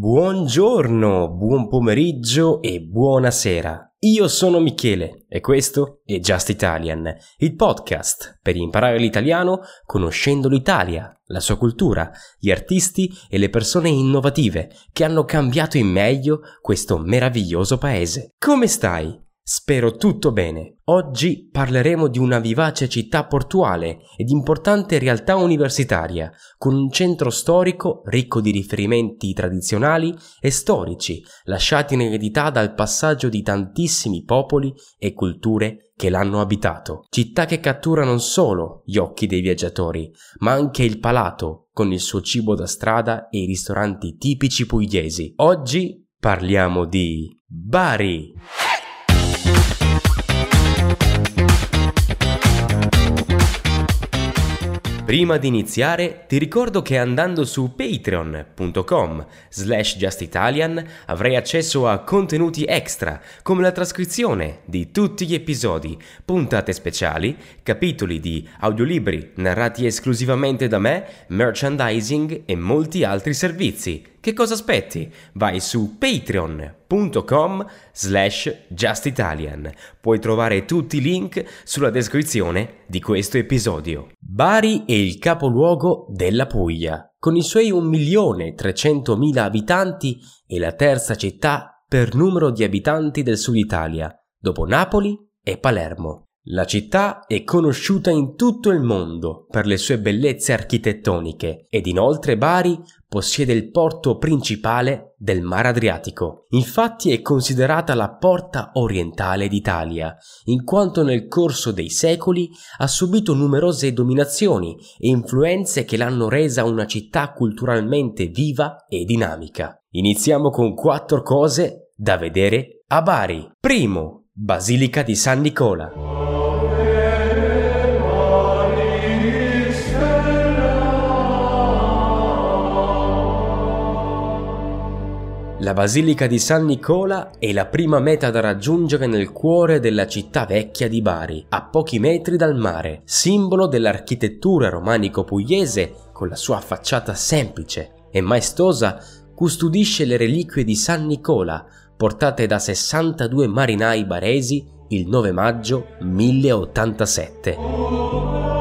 Buongiorno, buon pomeriggio e buonasera. Io sono Michele e questo è Just Italian, il podcast per imparare l'italiano conoscendo l'Italia, la sua cultura, gli artisti e le persone innovative che hanno cambiato in meglio questo meraviglioso paese. Come stai? Spero tutto bene. Oggi parleremo di una vivace città portuale ed importante realtà universitaria, con un centro storico ricco di riferimenti tradizionali e storici, lasciati in eredità dal passaggio di tantissimi popoli e culture che l'hanno abitato. Città che cattura non solo gli occhi dei viaggiatori, ma anche il palato, con il suo cibo da strada e i ristoranti tipici pugliesi. Oggi parliamo di Bari. Prima di iniziare ti ricordo che andando su patreon.com slash justitalian avrai accesso a contenuti extra come la trascrizione di tutti gli episodi, puntate speciali, capitoli di audiolibri narrati esclusivamente da me, merchandising e molti altri servizi che cosa aspetti? Vai su patreon.com slash justitalian. Puoi trovare tutti i link sulla descrizione di questo episodio. Bari è il capoluogo della Puglia, con i suoi 1.300.000 abitanti e la terza città per numero di abitanti del sud Italia, dopo Napoli e Palermo. La città è conosciuta in tutto il mondo per le sue bellezze architettoniche ed inoltre Bari possiede il porto principale del Mar Adriatico. Infatti è considerata la porta orientale d'Italia, in quanto nel corso dei secoli ha subito numerose dominazioni e influenze che l'hanno resa una città culturalmente viva e dinamica. Iniziamo con quattro cose da vedere a Bari. Primo, Basilica di San Nicola. La Basilica di San Nicola è la prima meta da raggiungere nel cuore della città vecchia di Bari, a pochi metri dal mare, simbolo dell'architettura romanico-pugliese con la sua facciata semplice e maestosa, custodisce le reliquie di San Nicola, portate da 62 marinai baresi il 9 maggio 1087.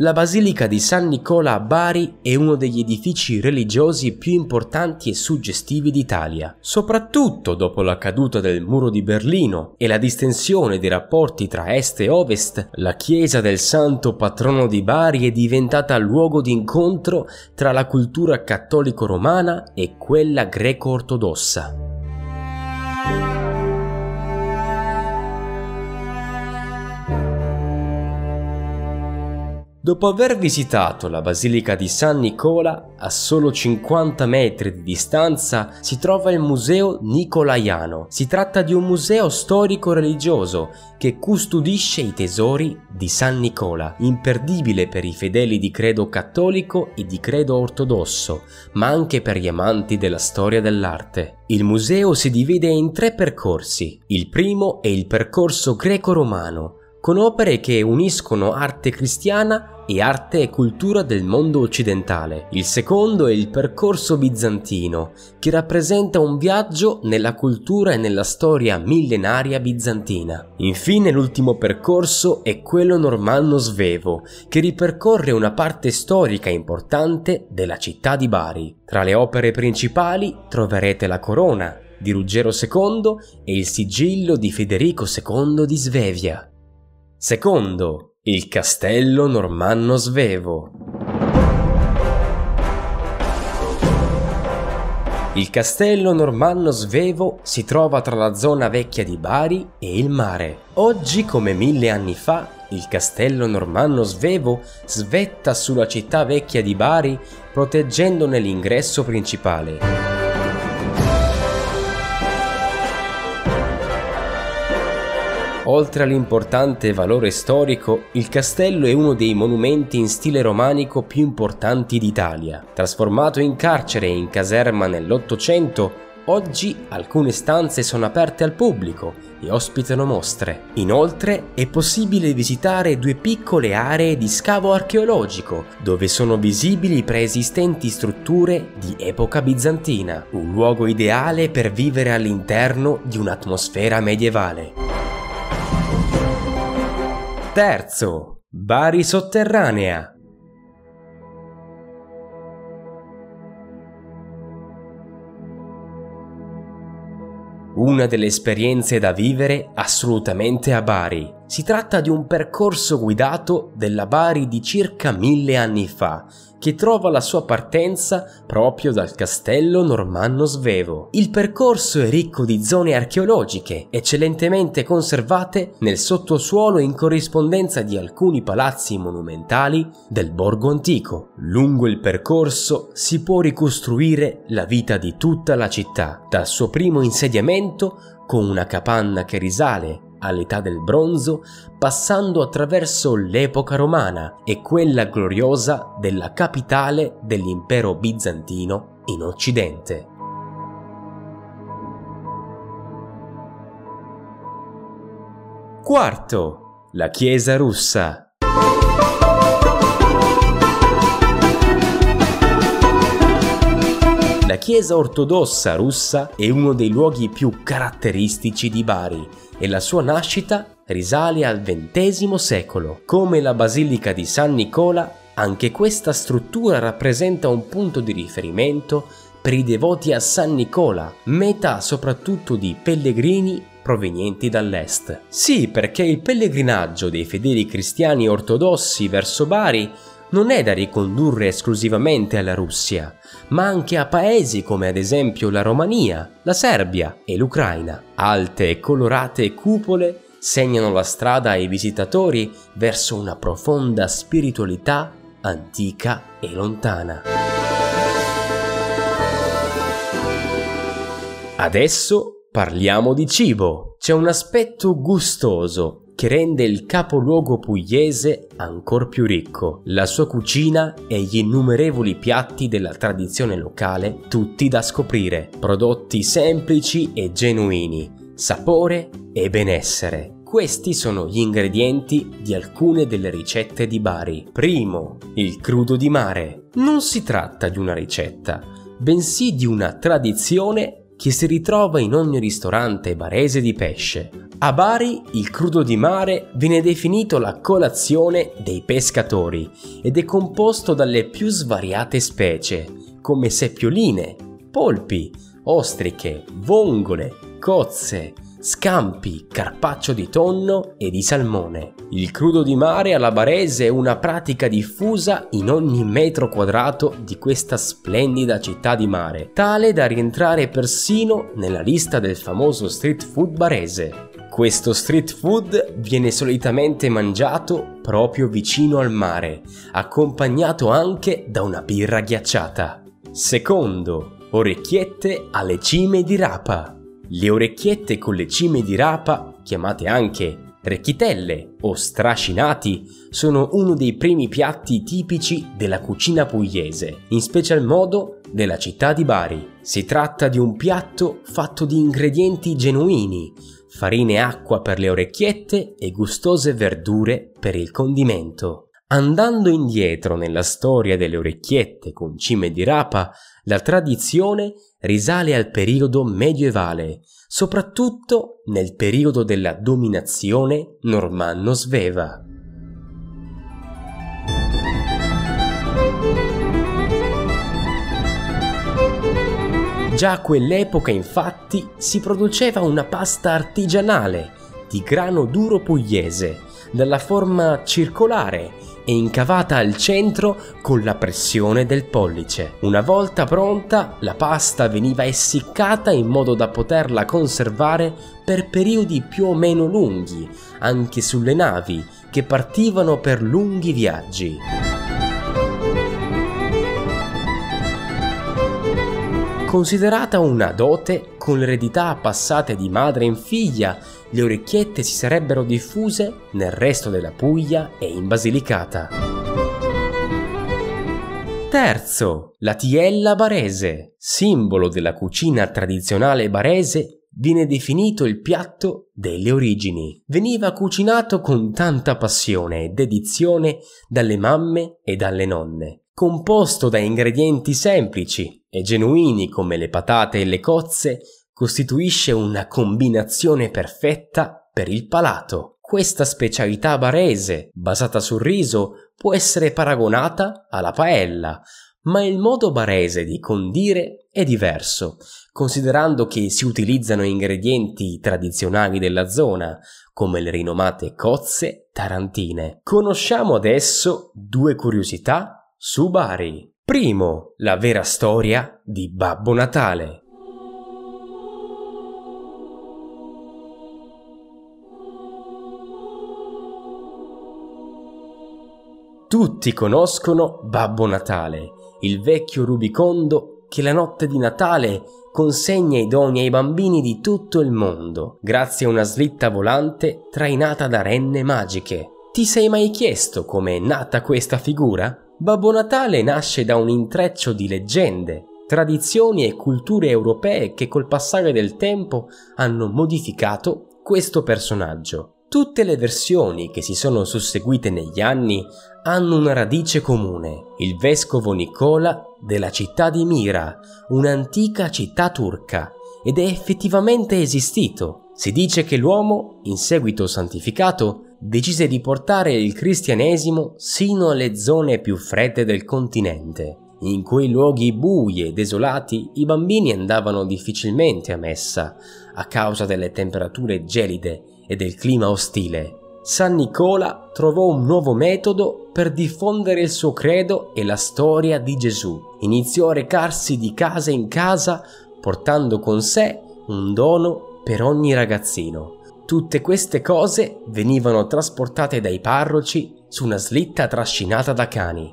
La Basilica di San Nicola a Bari è uno degli edifici religiosi più importanti e suggestivi d'Italia, soprattutto dopo la caduta del muro di Berlino e la distensione dei rapporti tra est e ovest, la chiesa del santo patrono di Bari è diventata luogo di incontro tra la cultura cattolico-romana e quella greco-ortodossa. Dopo aver visitato la Basilica di San Nicola, a solo 50 metri di distanza si trova il Museo Nicolaiano. Si tratta di un museo storico-religioso che custodisce i tesori di San Nicola, imperdibile per i fedeli di credo cattolico e di credo ortodosso, ma anche per gli amanti della storia dell'arte. Il museo si divide in tre percorsi. Il primo è il percorso greco-romano, con opere che uniscono arte cristiana e arte e cultura del mondo occidentale. Il secondo è il percorso bizantino, che rappresenta un viaggio nella cultura e nella storia millenaria bizantina. Infine l'ultimo percorso è quello normanno-svevo, che ripercorre una parte storica importante della città di Bari. Tra le opere principali troverete la corona di Ruggero II e il sigillo di Federico II di Svevia. Secondo, il castello normanno svevo. Il castello normanno svevo si trova tra la zona vecchia di Bari e il mare. Oggi, come mille anni fa, il castello normanno svevo svetta sulla città vecchia di Bari proteggendone l'ingresso principale. Oltre all'importante valore storico, il castello è uno dei monumenti in stile romanico più importanti d'Italia. Trasformato in carcere e in caserma nell'Ottocento, Oggi alcune stanze sono aperte al pubblico e ospitano mostre. Inoltre è possibile visitare due piccole aree di scavo archeologico dove sono visibili preesistenti strutture di epoca bizantina, un luogo ideale per vivere all'interno di un'atmosfera medievale. Terzo, Bari sotterranea. Una delle esperienze da vivere assolutamente a Bari. Si tratta di un percorso guidato della Bari di circa mille anni fa, che trova la sua partenza proprio dal castello normanno svevo. Il percorso è ricco di zone archeologiche, eccellentemente conservate nel sottosuolo in corrispondenza di alcuni palazzi monumentali del borgo antico. Lungo il percorso si può ricostruire la vita di tutta la città, dal suo primo insediamento con una capanna che risale all'età del bronzo, passando attraverso l'epoca romana e quella gloriosa della capitale dell'impero bizantino in Occidente. Quarto, la Chiesa russa. La Chiesa ortodossa russa è uno dei luoghi più caratteristici di Bari e la sua nascita risale al XX secolo. Come la Basilica di San Nicola, anche questa struttura rappresenta un punto di riferimento per i devoti a San Nicola, meta soprattutto di pellegrini provenienti dall'est. Sì, perché il pellegrinaggio dei fedeli cristiani ortodossi verso Bari non è da ricondurre esclusivamente alla Russia, ma anche a paesi come ad esempio la Romania, la Serbia e l'Ucraina. Alte e colorate cupole segnano la strada ai visitatori verso una profonda spiritualità antica e lontana. Adesso parliamo di cibo. C'è un aspetto gustoso che rende il capoluogo pugliese ancor più ricco. La sua cucina e gli innumerevoli piatti della tradizione locale, tutti da scoprire, prodotti semplici e genuini, sapore e benessere. Questi sono gli ingredienti di alcune delle ricette di Bari. Primo, il crudo di mare. Non si tratta di una ricetta, bensì di una tradizione che si ritrova in ogni ristorante barese di pesce. A Bari il crudo di mare viene definito la colazione dei pescatori ed è composto dalle più svariate specie, come seppioline, polpi, ostriche, vongole, cozze, scampi, carpaccio di tonno e di salmone. Il crudo di mare alla barese è una pratica diffusa in ogni metro quadrato di questa splendida città di mare, tale da rientrare persino nella lista del famoso street food barese. Questo street food viene solitamente mangiato proprio vicino al mare, accompagnato anche da una birra ghiacciata. Secondo, orecchiette alle cime di rapa. Le orecchiette con le cime di rapa, chiamate anche recchitelle o strascinati, sono uno dei primi piatti tipici della cucina pugliese, in special modo della città di Bari. Si tratta di un piatto fatto di ingredienti genuini, farina e acqua per le orecchiette e gustose verdure per il condimento. Andando indietro nella storia delle orecchiette con cime di rapa, la tradizione risale al periodo medievale, soprattutto nel periodo della dominazione normanno-sveva. Già a quell'epoca infatti si produceva una pasta artigianale di grano duro pugliese, dalla forma circolare e incavata al centro con la pressione del pollice. Una volta pronta, la pasta veniva essiccata in modo da poterla conservare per periodi più o meno lunghi, anche sulle navi che partivano per lunghi viaggi. Considerata una dote, con l'eredità passate di madre in figlia, le orecchiette si sarebbero diffuse nel resto della Puglia e in Basilicata. Terzo, la tiella barese, simbolo della cucina tradizionale barese viene definito il piatto delle origini. Veniva cucinato con tanta passione e dedizione dalle mamme e dalle nonne. Composto da ingredienti semplici e genuini come le patate e le cozze, costituisce una combinazione perfetta per il palato. Questa specialità barese, basata sul riso, può essere paragonata alla paella, ma il modo barese di condire è diverso, considerando che si utilizzano ingredienti tradizionali della zona, come le rinomate cozze tarantine. Conosciamo adesso due curiosità su Bari. Primo, la vera storia di Babbo Natale. Tutti conoscono Babbo Natale, il vecchio rubicondo che la notte di Natale consegna i doni ai bambini di tutto il mondo, grazie a una slitta volante trainata da renne magiche. Ti sei mai chiesto come è nata questa figura? Babbo Natale nasce da un intreccio di leggende, tradizioni e culture europee che col passare del tempo hanno modificato questo personaggio. Tutte le versioni che si sono susseguite negli anni hanno una radice comune, il vescovo Nicola della città di Mira, un'antica città turca, ed è effettivamente esistito. Si dice che l'uomo, in seguito santificato, decise di portare il cristianesimo sino alle zone più fredde del continente. In quei luoghi bui e desolati i bambini andavano difficilmente a messa a causa delle temperature gelide e del clima ostile. San Nicola trovò un nuovo metodo per diffondere il suo credo e la storia di Gesù. Iniziò a recarsi di casa in casa portando con sé un dono per ogni ragazzino. Tutte queste cose venivano trasportate dai parroci su una slitta trascinata da cani.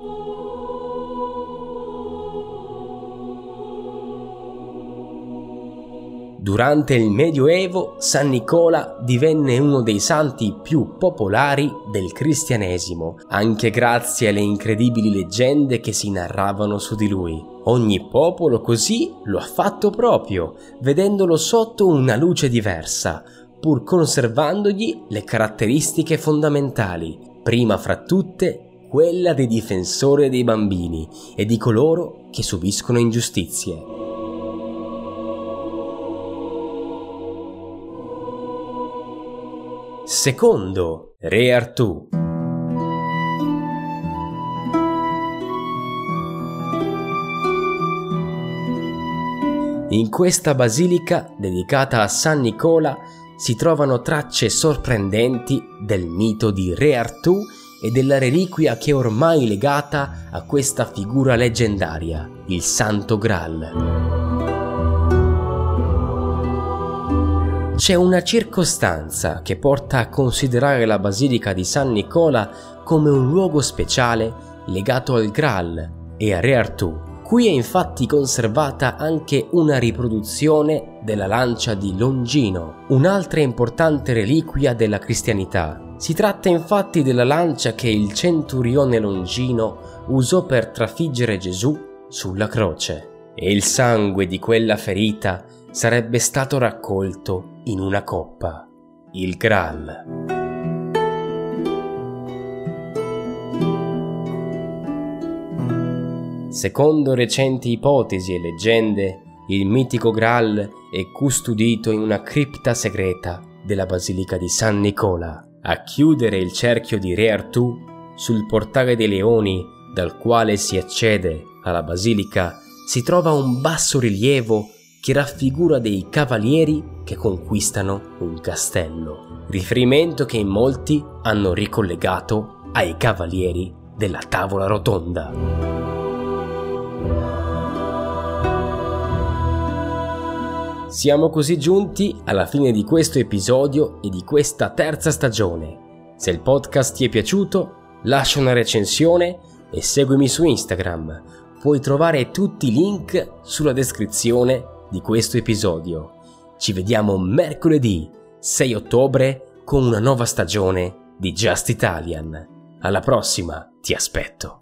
Durante il Medioevo San Nicola divenne uno dei santi più popolari del cristianesimo, anche grazie alle incredibili leggende che si narravano su di lui. Ogni popolo così lo ha fatto proprio, vedendolo sotto una luce diversa, pur conservandogli le caratteristiche fondamentali, prima fra tutte quella dei difensori dei bambini e di coloro che subiscono ingiustizie. Secondo, Re Artù. In questa basilica dedicata a San Nicola si trovano tracce sorprendenti del mito di Re Artù e della reliquia che è ormai legata a questa figura leggendaria, il Santo Graal. C'è una circostanza che porta a considerare la Basilica di San Nicola come un luogo speciale legato al Graal e a Re Artù. Qui è infatti conservata anche una riproduzione della lancia di Longino, un'altra importante reliquia della cristianità. Si tratta infatti della lancia che il centurione Longino usò per trafiggere Gesù sulla croce. E il sangue di quella ferita sarebbe stato raccolto in una coppa, il Graal. Secondo recenti ipotesi e leggende, il mitico Graal è custodito in una cripta segreta della Basilica di San Nicola. A chiudere il cerchio di Re Artù, sul portale dei leoni dal quale si accede alla basilica, si trova un basso rilievo che raffigura dei cavalieri che conquistano un castello, riferimento che in molti hanno ricollegato ai cavalieri della tavola rotonda. Siamo così giunti alla fine di questo episodio e di questa terza stagione. Se il podcast ti è piaciuto, lascia una recensione e seguimi su Instagram. Puoi trovare tutti i link sulla descrizione di questo episodio. Ci vediamo mercoledì 6 ottobre con una nuova stagione di Just Italian. Alla prossima, ti aspetto.